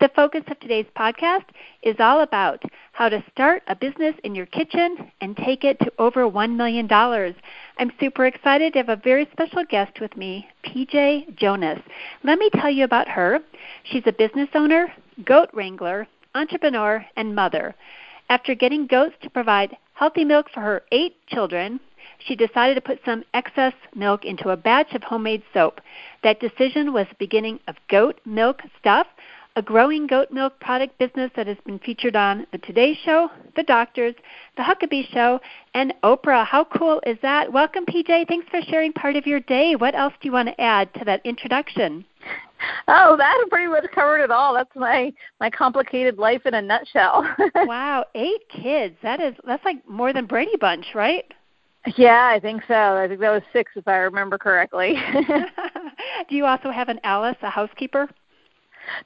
The focus of today's podcast is all about how to start a business in your kitchen and take it to over $1 million. I'm super excited to have a very special guest with me, PJ Jonas. Let me tell you about her. She's a business owner, goat wrangler, entrepreneur, and mother. After getting goats to provide healthy milk for her eight children, she decided to put some excess milk into a batch of homemade soap. That decision was the beginning of Goat Milk Stuff, a growing goat milk product business that has been featured on The Today Show, The Doctors, The Huckabee Show, and Oprah. How cool is that? Welcome, PJ. Thanks for sharing part of your day. What else do you want to add to that introduction? Oh, that pretty much covered it all. That's my my complicated life in a nutshell. wow, eight kids. That is that's like more than Brady Bunch, right? Yeah, I think so. I think that was six, if I remember correctly. Do you also have an Alice, a housekeeper?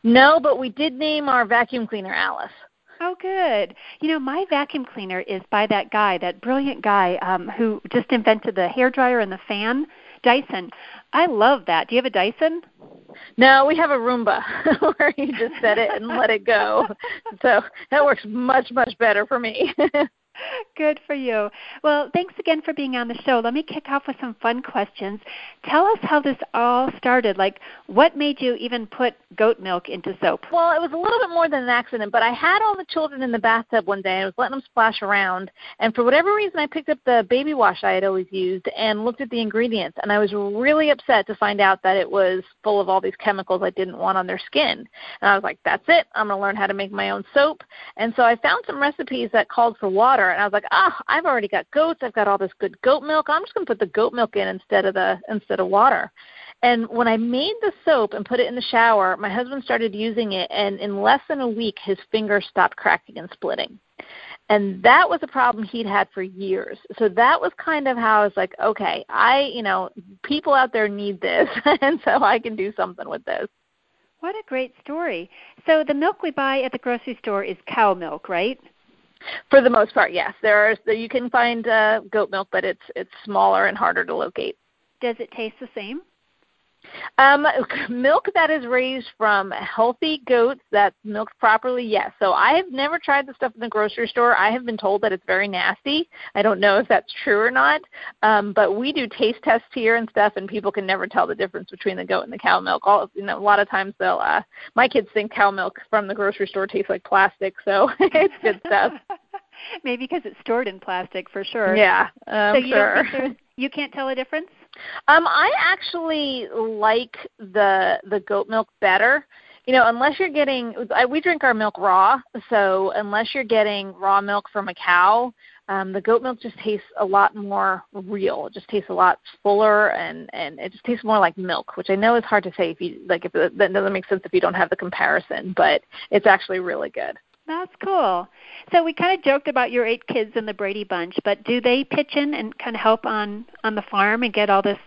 No, but we did name our vacuum cleaner Alice. Oh, good. You know, my vacuum cleaner is by that guy, that brilliant guy um, who just invented the hair dryer and the fan, Dyson. I love that. Do you have a Dyson? No, we have a Roomba where you just set it and let it go. So that works much, much better for me. Good for you. Well, thanks again for being on the show. Let me kick off with some fun questions. Tell us how this all started. Like, what made you even put goat milk into soap? Well, it was a little bit more than an accident, but I had all the children in the bathtub one day. I was letting them splash around, and for whatever reason, I picked up the baby wash I had always used and looked at the ingredients, and I was really upset to find out that it was full of all these chemicals I didn't want on their skin. And I was like, that's it. I'm going to learn how to make my own soap. And so I found some recipes that called for water and I was like, ah, oh, I've already got goats. I've got all this good goat milk. I'm just going to put the goat milk in instead of the instead of water. And when I made the soap and put it in the shower, my husband started using it, and in less than a week, his fingers stopped cracking and splitting. And that was a problem he'd had for years. So that was kind of how I was like, okay, I, you know, people out there need this, and so I can do something with this. What a great story. So the milk we buy at the grocery store is cow milk, right? For the most part, yes. There are you can find uh, goat milk, but it's it's smaller and harder to locate. Does it taste the same? Um, milk that is raised from healthy goats that's milked properly, yes. So I have never tried the stuff in the grocery store. I have been told that it's very nasty. I don't know if that's true or not. Um, but we do taste tests here and stuff, and people can never tell the difference between the goat and the cow milk. All you know, a lot of times they'll. Uh, my kids think cow milk from the grocery store tastes like plastic, so it's good stuff. Maybe because it's stored in plastic for sure. Yeah, um, so you sure. you can't tell a difference. Um, I actually like the the goat milk better. You know, unless you're getting, I, we drink our milk raw, so unless you're getting raw milk from a cow, um, the goat milk just tastes a lot more real. It just tastes a lot fuller, and and it just tastes more like milk, which I know is hard to say if you like if that doesn't make sense if you don't have the comparison, but it's actually really good. That's cool. So we kind of joked about your eight kids in the Brady Bunch, but do they pitch in and kind of help on on the farm and get all this?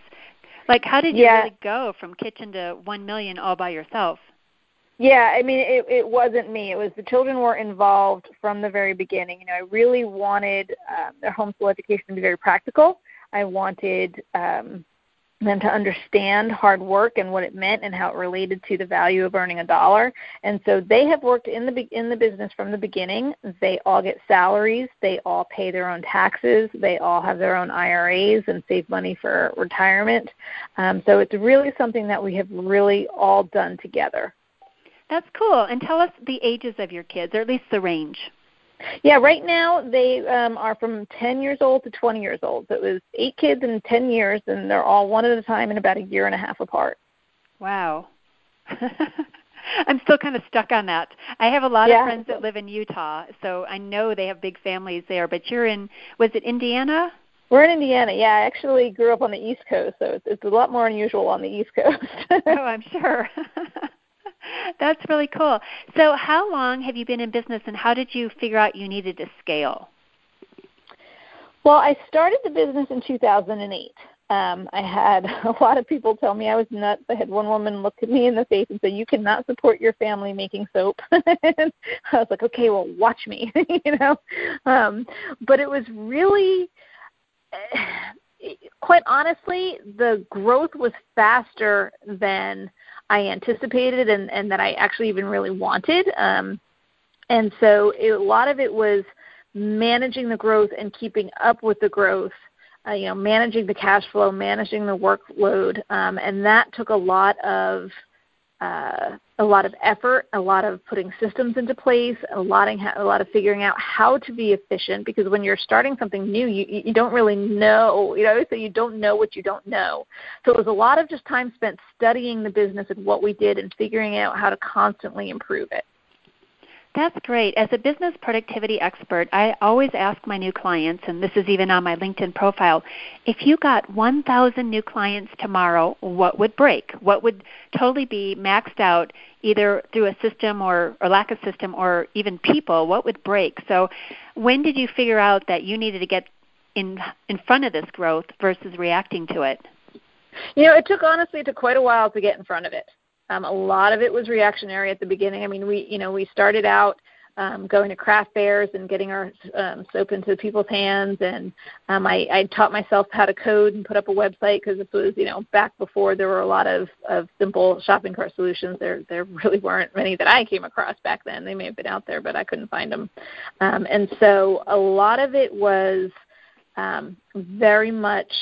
Like, how did you yeah. really go from kitchen to one million all by yourself? Yeah, I mean, it, it wasn't me. It was the children were involved from the very beginning. You know, I really wanted um, their homeschool education to be very practical. I wanted um, them to understand hard work and what it meant and how it related to the value of earning a dollar. And so they have worked in the in the business from the beginning. They all get salaries, they all pay their own taxes, they all have their own IRAs and save money for retirement. Um, so it's really something that we have really all done together. That's cool. And tell us the ages of your kids, or at least the range. Yeah, right now they um, are from 10 years old to 20 years old. So it was eight kids in 10 years, and they're all one at a time and about a year and a half apart. Wow. I'm still kind of stuck on that. I have a lot Yeah. of friends that live in Utah, so I know they have big families there. But you're in, was it Indiana? We're in Indiana. Yeah, I actually grew up on the East Coast, so it's, it's a lot more unusual on the East Coast. oh, I'm sure. That's really cool. So, how long have you been in business, and how did you figure out you needed to scale? Well, I started the business in 2008. Um, I had a lot of people tell me I was nuts. I had one woman look at me in the face and say, "You cannot support your family making soap." and I was like, "Okay, well, watch me," you know. Um, but it was really, quite honestly, the growth was faster than I anticipated, and and that I actually even really wanted. Um, and so it, a lot of it was managing the growth and keeping up with the growth uh, you know managing the cash flow managing the workload um, and that took a lot of uh, a lot of effort a lot of putting systems into place a lot of a lot of figuring out how to be efficient because when you're starting something new you you don't really know you know so you don't know what you don't know. So it was a lot of just time spent studying the business and what we did and figuring out how to constantly improve it that's great. As a business productivity expert, I always ask my new clients, and this is even on my LinkedIn profile, if you got 1,000 new clients tomorrow, what would break? What would totally be maxed out either through a system or, or lack of system or even people? What would break? So, when did you figure out that you needed to get in in front of this growth versus reacting to it? You know, it took honestly it took quite a while to get in front of it. Um, a lot of it was reactionary at the beginning. I mean, we you know we started out um, going to craft fairs and getting our um, soap into people's hands, and um, I, I taught myself how to code and put up a website because this was you know back before there were a lot of of simple shopping cart solutions. There there really weren't many that I came across back then. They may have been out there, but I couldn't find them. Um, and so a lot of it was um, very much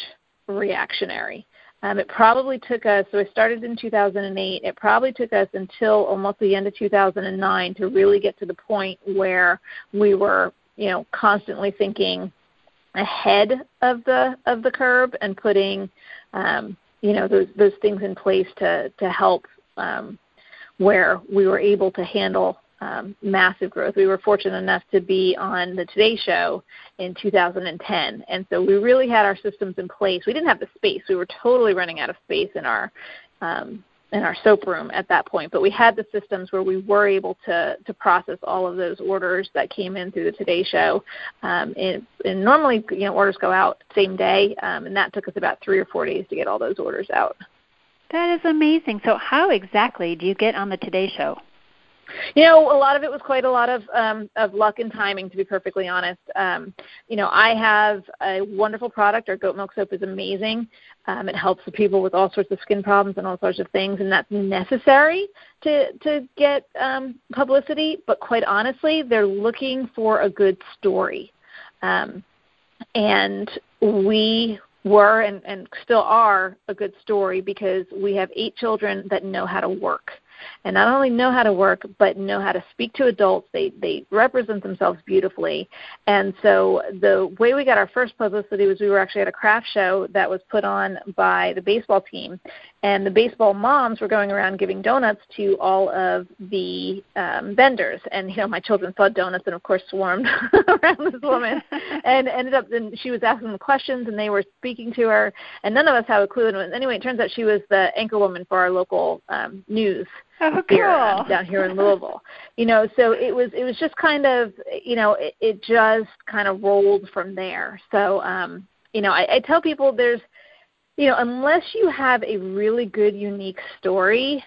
reactionary. Um, it probably took us, so I started in 2008, it probably took us until almost the end of 2009 to really get to the point where we were, you know, constantly thinking ahead of the of the curve and putting, um, you know, those those things in place to to help um, where we were able to handle um, massive growth. We were fortunate enough to be on the Today Show in 2010, and so we really had our systems in place. We didn't have the space; we were totally running out of space in our um, in our soap room at that point. But we had the systems where we were able to to process all of those orders that came in through the Today Show. Um, and, and normally, you know, orders go out same day, um, and that took us about three or four days to get all those orders out. That is amazing. So, how exactly do you get on the Today Show? You know, a lot of it was quite a lot of um, of luck and timing, to be perfectly honest. Um, you know, I have a wonderful product. Our goat milk soap is amazing. Um, it helps people with all sorts of skin problems and all sorts of things, and that's necessary to to get um, publicity. But quite honestly, they're looking for a good story, um, and we were and, and still are a good story because we have eight children that know how to work and not only know how to work but know how to speak to adults. They they represent themselves beautifully. And so the way we got our first publicity was we were actually at a craft show that was put on by the baseball team and the baseball moms were going around giving donuts to all of the um vendors and you know my children saw donuts and of course swarmed around this woman and ended up And she was asking them questions and they were speaking to her and none of us had a clue and anyway it turns out she was the anchor woman for our local um news oh, cool. here um, down here in Louisville. You know, so it was it was just kind of you know it, it just kind of rolled from there. So um, you know, I, I tell people there's you know unless you have a really good unique story,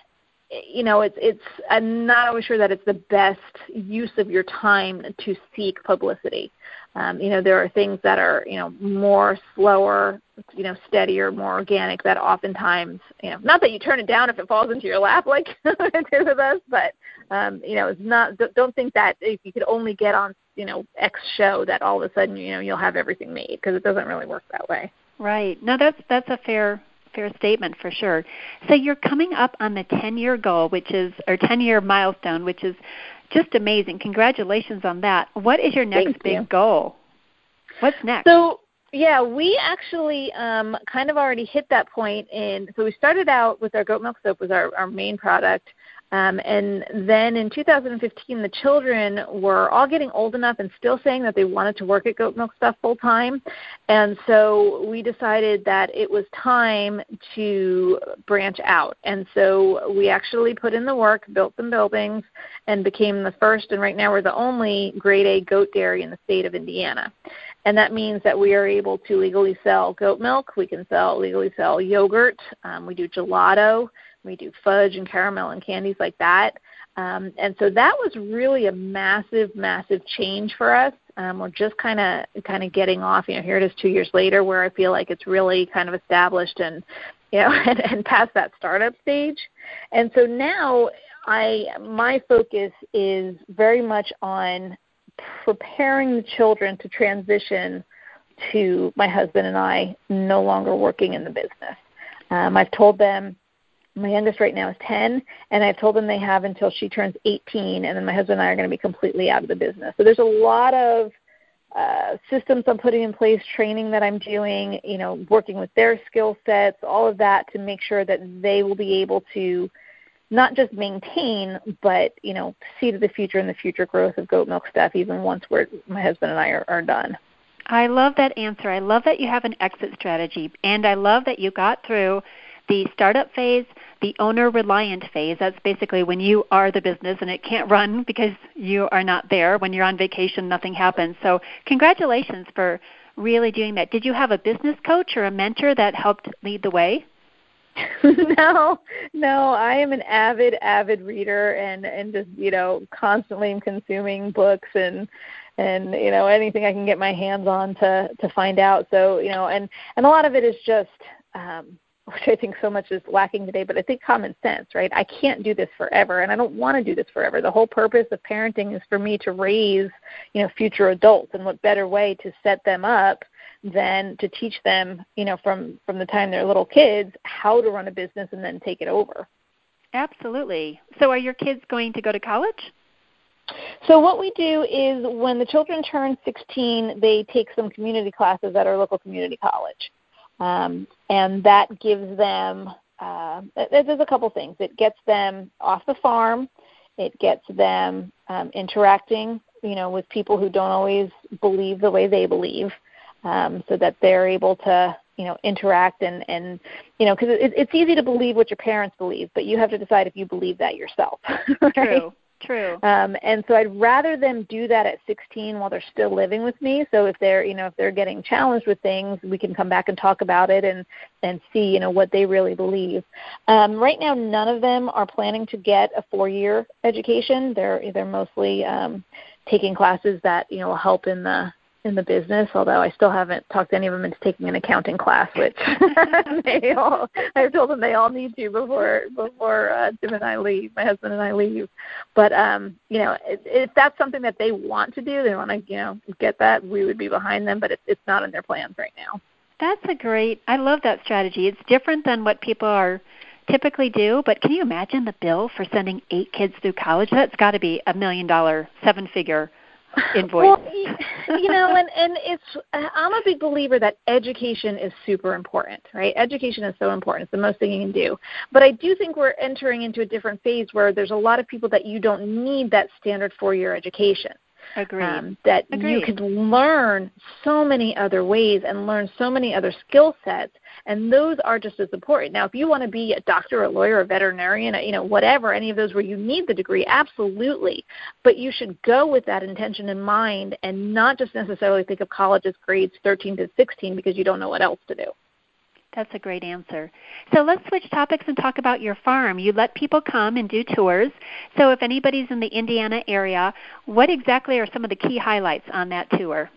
you know it's it's I'm not always sure that it's the best use of your time to seek publicity. Um, you know, there are things that are, you know, more slower, you know, steadier, more organic that oftentimes, you know, not that you turn it down if it falls into your lap like it with us, but, um, you know, it's not, don't think that if you could only get on, you know, X show that all of a sudden, you know, you'll have everything made because it doesn't really work that way. Right. No, that's, that's a fair, fair statement for sure. So you're coming up on the 10 year goal, which is, or 10 year milestone, which is just amazing. Congratulations on that. What is your next Thank big you. goal? What's next? So yeah, we actually um, kind of already hit that point. In so we started out with our goat milk soap was our, our main product. Um, and then in 2015, the children were all getting old enough and still saying that they wanted to work at Goat Milk Stuff full time. And so we decided that it was time to branch out. And so we actually put in the work, built some buildings, and became the first, and right now we're the only grade A goat dairy in the state of Indiana. And that means that we are able to legally sell goat milk. We can sell legally sell yogurt. Um, we do gelato. We do fudge and caramel and candies like that. Um, and so that was really a massive, massive change for us. Um, we're just kind of kind of getting off. You know, here it is two years later, where I feel like it's really kind of established and you know and, and past that startup stage. And so now I my focus is very much on preparing the children to transition to my husband and I no longer working in the business. Um, I've told them my youngest right now is 10 and i've told them they have until she turns 18 and then my husband and i are going to be completely out of the business. So there's a lot of uh, systems i'm putting in place training that i'm doing you know working with their skill sets all of that to make sure that they will be able to not just maintain but you know see to the future and the future growth of goat milk stuff even once we're my husband and i are, are done. I love that answer. I love that you have an exit strategy and i love that you got through the startup phase, the owner reliant phase. That's basically when you are the business and it can't run because you are not there. When you're on vacation, nothing happens. So, congratulations for really doing that. Did you have a business coach or a mentor that helped lead the way? no, no, I am an avid, avid reader and and just you know constantly consuming books and and you know anything I can get my hands on to to find out. So you know, and and a lot of it is just um, which I think so much is lacking today, but I think common sense, right? I can't do this forever and I don't want to do this forever. The whole purpose of parenting is for me to raise, you know, future adults and what better way to set them up than to teach them, you know, from from the time they're little kids how to run a business and then take it over. Absolutely. So are your kids going to go to college? So what we do is when the children turn 16, they take some community classes at our local community college. Um, and that gives them uh, there's a couple things. It gets them off the farm. It gets them um, interacting, you know, with people who don't always believe the way they believe, um, so that they're able to, you know, interact and and you know, because it, it's easy to believe what your parents believe, but you have to decide if you believe that yourself. right? True. True. Um, and so I'd rather them do that at 16 while they're still living with me. So if they're, you know, if they're getting challenged with things, we can come back and talk about it and and see, you know, what they really believe. Um, right now, none of them are planning to get a four-year education. They're they're mostly um, taking classes that you know will help in the in the business, although I still haven't talked any of them into taking an accounting class, which they all I've told them they all need to before before uh, Tim and I leave, my husband and I leave. But um, you know, if, if that's something that they want to do, they want to you know get that, we would be behind them. But it's it's not in their plans right now. That's a great. I love that strategy. It's different than what people are typically do, but can you imagine the bill for sending eight kids through college? That's got to be a million dollar, seven figure invoice. Well, you know, and and it's I'm a big believer that education is super important, right? Education is so important. It's the most thing you can do. But I do think we're entering into a different phase where there's a lot of people that you don't need that standard four-year education. Agreed. Um, that Agreed. you could learn so many other ways and learn so many other skill sets and those are just as important. Now, if you want to be a doctor, a lawyer, a veterinarian, you know, whatever, any of those where you need the degree, absolutely. But you should go with that intention in mind and not just necessarily think of college as grades 13 to 16 because you don't know what else to do. That's a great answer. So let's switch topics and talk about your farm. You let people come and do tours. So if anybody's in the Indiana area, what exactly are some of the key highlights on that tour?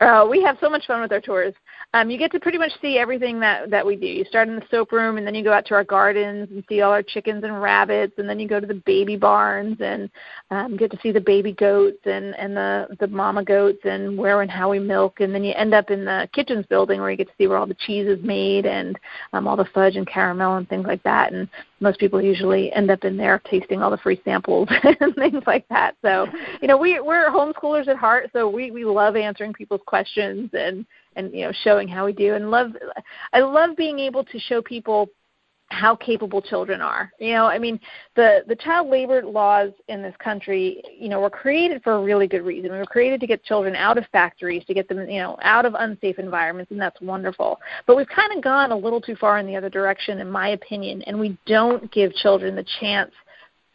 Uh, we have so much fun with our tours. Um, you get to pretty much see everything that that we do. You start in the soap room, and then you go out to our gardens and see all our chickens and rabbits, and then you go to the baby barns and um, get to see the baby goats and and the the mama goats and where and how we milk, and then you end up in the kitchens building where you get to see where all the cheese is made and um, all the fudge and caramel and things like that. And most people usually end up in there tasting all the free samples and things like that. So, you know, we we're homeschoolers at heart, so we we love answering people's questions and and you know showing how we do and love I love being able to show people how capable children are. You know, I mean, the the child labor laws in this country, you know, were created for a really good reason. We were created to get children out of factories, to get them, you know, out of unsafe environments, and that's wonderful. But we've kind of gone a little too far in the other direction, in my opinion, and we don't give children the chance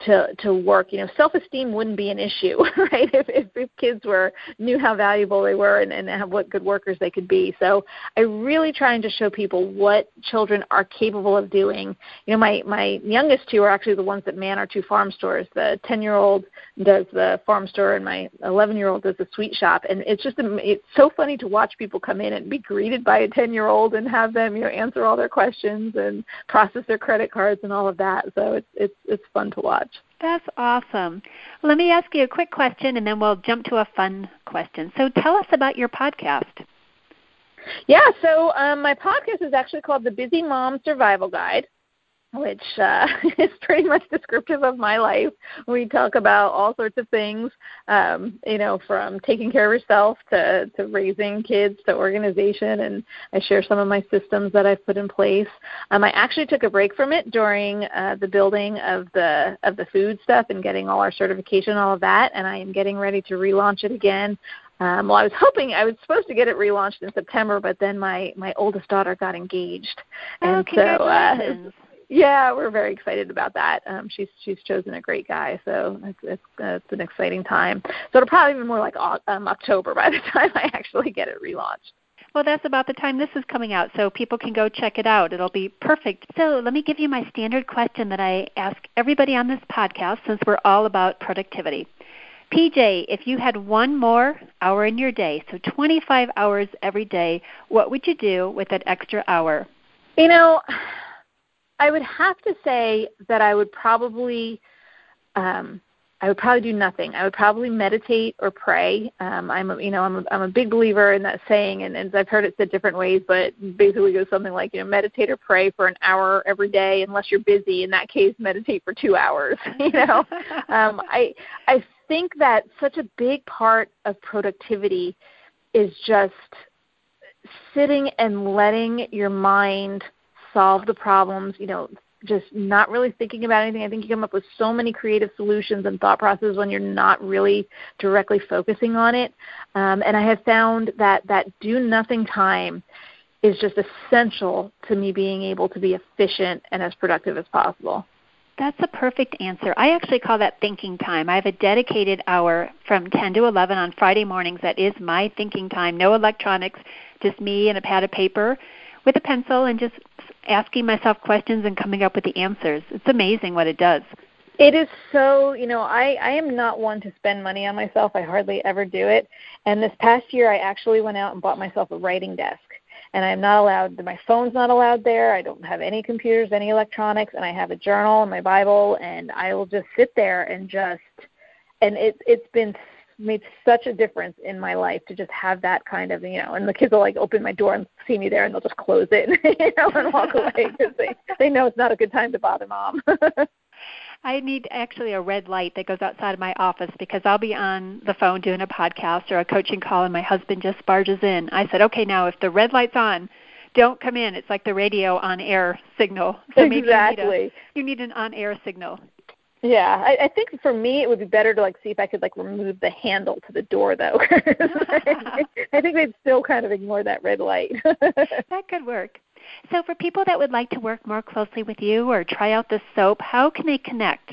to to work. You know, self esteem wouldn't be an issue, right? If, if if kids were knew how valuable they were and, and have what good workers they could be. So I really trying to show people what children are capable of doing. You know, my my youngest two are actually the ones that man our two farm stores. The ten year old does the farm store, and my eleven year old does the sweet shop. And it's just it's so funny to watch people come in and be greeted by a ten year old and have them you know answer all their questions and process their credit cards and all of that. So it's it's it's fun to watch. That's awesome. Let me ask you a quick question and then we'll jump to a fun question. So tell us about your podcast. Yeah, so um, my podcast is actually called The Busy Mom Survival Guide which uh, is pretty much descriptive of my life. We talk about all sorts of things, um, you know, from taking care of yourself to, to raising kids to organization, and I share some of my systems that I've put in place. Um, I actually took a break from it during uh, the building of the of the food stuff and getting all our certification, and all of that, and I am getting ready to relaunch it again. Um, well, I was hoping I was supposed to get it relaunched in September, but then my my oldest daughter got engaged, oh, and so uh, yeah, we're very excited about that. Um, she's she's chosen a great guy, so it's it's, uh, it's an exciting time. So it'll probably be more like um, October by the time I actually get it relaunched. Well, that's about the time this is coming out, so people can go check it out. It'll be perfect. So let me give you my standard question that I ask everybody on this podcast since we're all about productivity. PJ, if you had one more hour in your day, so 25 hours every day, what would you do with that extra hour? You know, I would have to say that I would probably um I would probably do nothing. I would probably meditate or pray. Um, I'm, a, you know, I'm a, I'm a big believer in that saying, and, and I've heard it said different ways, but basically it goes something like, you know, meditate or pray for an hour every day, unless you're busy. In that case, meditate for two hours. You know, um, I I think that such a big part of productivity is just sitting and letting your mind solve the problems, you know, just not really thinking about anything. I think you come up with so many creative solutions and thought processes when you're not really directly focusing on it. Um, and I have found that that do nothing time is just essential to me being able to be efficient and as productive as possible. That's a perfect answer. I actually call that thinking time. I have a dedicated hour from 10 to 11 on Friday mornings that is my thinking time. No electronics, just me and a pad of paper with a pencil and just asking myself questions and coming up with the answers. It's amazing what it does. It is so, you know, I, I am not one to spend money on myself. I hardly ever do it. And this past year, I actually went out and bought myself a writing desk. And I'm not allowed, my phone's not allowed there. I don't have any computers, any electronics, and I have a journal and my Bible, and I will just sit there and just, and it, it's been made such a difference in my life to just have that kind of you know and the kids will like open my door and see me there and they'll just close it you know and walk away because they they know it's not a good time to bother mom I need actually a red light that goes outside of my office because I'll be on the phone doing a podcast or a coaching call and my husband just barges in. I said, "Okay, now if the red light's on, don't come in. It's like the radio on air signal. So maybe exactly. you, need a, you need an on air signal. Yeah, I, I think for me it would be better to like see if I could like remove the handle to the door though. I think they'd still kind of ignore that red light. that could work. So for people that would like to work more closely with you or try out the soap, how can they connect?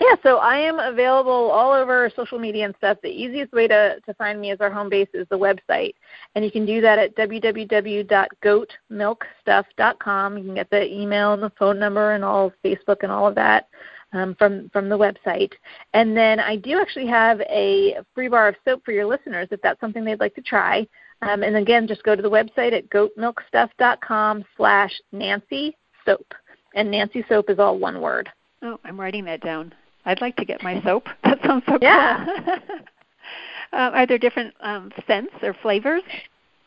Yeah, so I am available all over social media and stuff. The easiest way to, to find me as our home base is the website. And you can do that at www.goatmilkstuff.com. You can get the email and the phone number and all Facebook and all of that um, from from the website. And then I do actually have a free bar of soap for your listeners if that's something they'd like to try. Um, and again, just go to the website at goatmilkstuff.com slash Nancy Soap. And Nancy Soap is all one word. Oh, I'm writing that down. I'd like to get my soap. That sounds so yeah. cool. uh, are there different um, scents or flavors?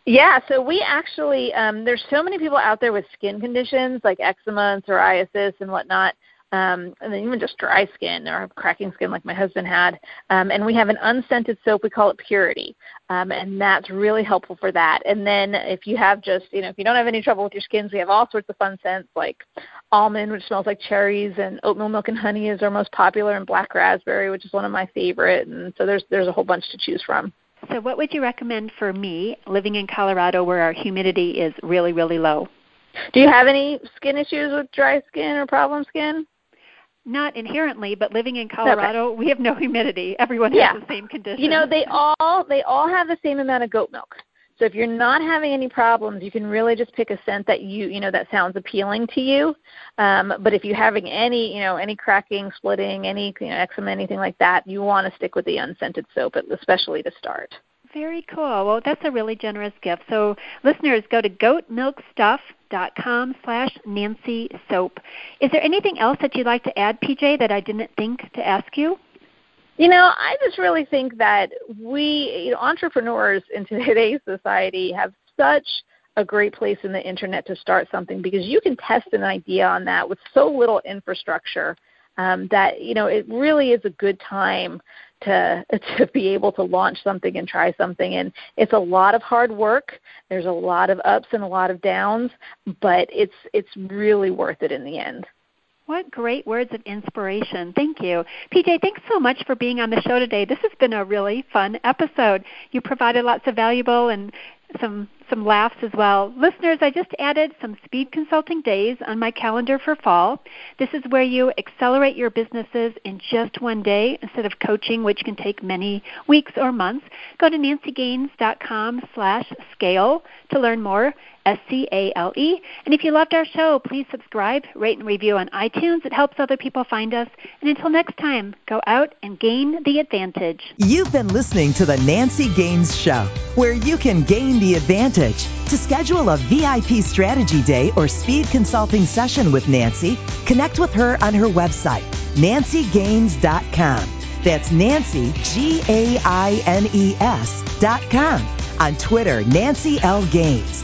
Yeah, so we actually um, there's so many people out there with skin conditions like eczema and psoriasis and whatnot um, and then even just dry skin or cracking skin like my husband had. Um, and we have an unscented soap. We call it Purity, um, and that's really helpful for that. And then if you have just, you know, if you don't have any trouble with your skins, we have all sorts of fun scents like almond, which smells like cherries, and oatmeal milk and honey is our most popular, and black raspberry, which is one of my favorite. And so there's there's a whole bunch to choose from. So, what would you recommend for me living in Colorado where our humidity is really, really low? Do you have any skin issues with dry skin or problem skin? Not inherently, but living in Colorado, okay. we have no humidity. Everyone has the same condition. You know, they all they all have the same amount of goat milk. So if you're not having any problems, you can really just pick a scent that you you know that sounds appealing to you. Um, but if you're having any you know any cracking, splitting, any you know eczema, anything like that, you want to stick with the unscented soap, especially to start. Very cool. Well, that's a really generous gift. So listeners, go to goatmilkstuff.com slash Nancy Soap. Is there anything else that you'd like to add, PJ, that I didn't think to ask you? You know, I just really think that we, you know, entrepreneurs in today's society have such a great place in the internet to start something because you can test an idea on that with so little infrastructure um, that you know it really is a good time to to be able to launch something and try something and it's a lot of hard work there's a lot of ups and a lot of downs but it's it's really worth it in the end what great words of inspiration. Thank you. PJ, thanks so much for being on the show today. This has been a really fun episode. You provided lots of valuable and some some laughs as well. Listeners, I just added some speed consulting days on my calendar for fall. This is where you accelerate your businesses in just one day instead of coaching, which can take many weeks or months. Go to nancygaines.com slash scale to learn more, S-C-A-L-E. And if you loved our show, please subscribe, rate, and review on iTunes. It helps other people find us. And until next time, go out and gain the advantage. You've been listening to The Nancy Gaines Show, where you can gain the advantage. To schedule a VIP strategy day or speed consulting session with Nancy, connect with her on her website, nancygaines.com. That's Nancy, G A I N E S dot com. On Twitter, Nancy L. Gaines.